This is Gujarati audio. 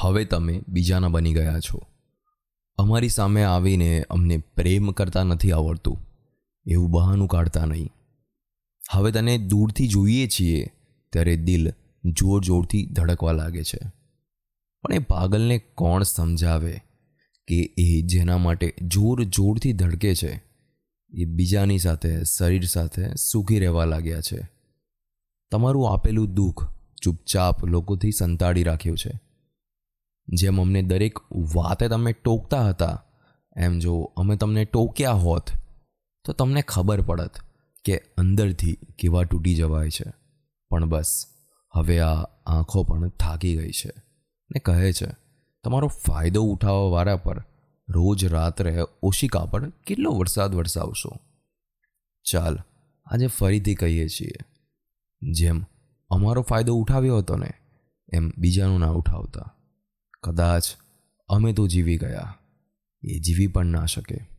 હવે તમે બીજાના બની ગયા છો. અમારી સામે આવીને અમને પ્રેમ કરતા નથી આવડતું. એવું બહાનું કાઢતા નહીં. હવે તને દૂરથી જોઈએ છીએ ત્યારે દિલ જોર જોરથી ધડકવા લાગે છે. પણ એ પાગલને કોણ સમજાવે કે એ જેના માટે જોર જોરથી ધડકે છે? એ બીજાની સાથે, શરીર સાથે સુખી રહેવા લાગ્યા છે. તમારું આપેલું દુઃખ ચૂપચાપ લોકોથી સંતાડી રાખ્યું છે. જેમ અમને દરેક વાતે તમે ટોકતા હતા, એમ જો અમે તમને ટોક્યા હોત, તો તમને ખબર પડત કે અંદરથી કેવા તૂટી જવાય છે. પણ બસ, હવે આ આંખો પણ થાકી ગઈ છે ને કહે છે, તમારો ફાયદો ઉઠાવવાવાળા પર રોજ રાત્રે ઓશિકા પર કેટલો વરસાદ વરસાવશો? ચાલ, આજે ફરીથી કહીએ છીએ, જેમ અમારો ફાયદો ઉઠાવ્યો હતો ને, એમ બીજાનો ના ઉઠાવતા. કદાચ અમે તો જીવી ગયા. એ જીવી પણ ના શકે.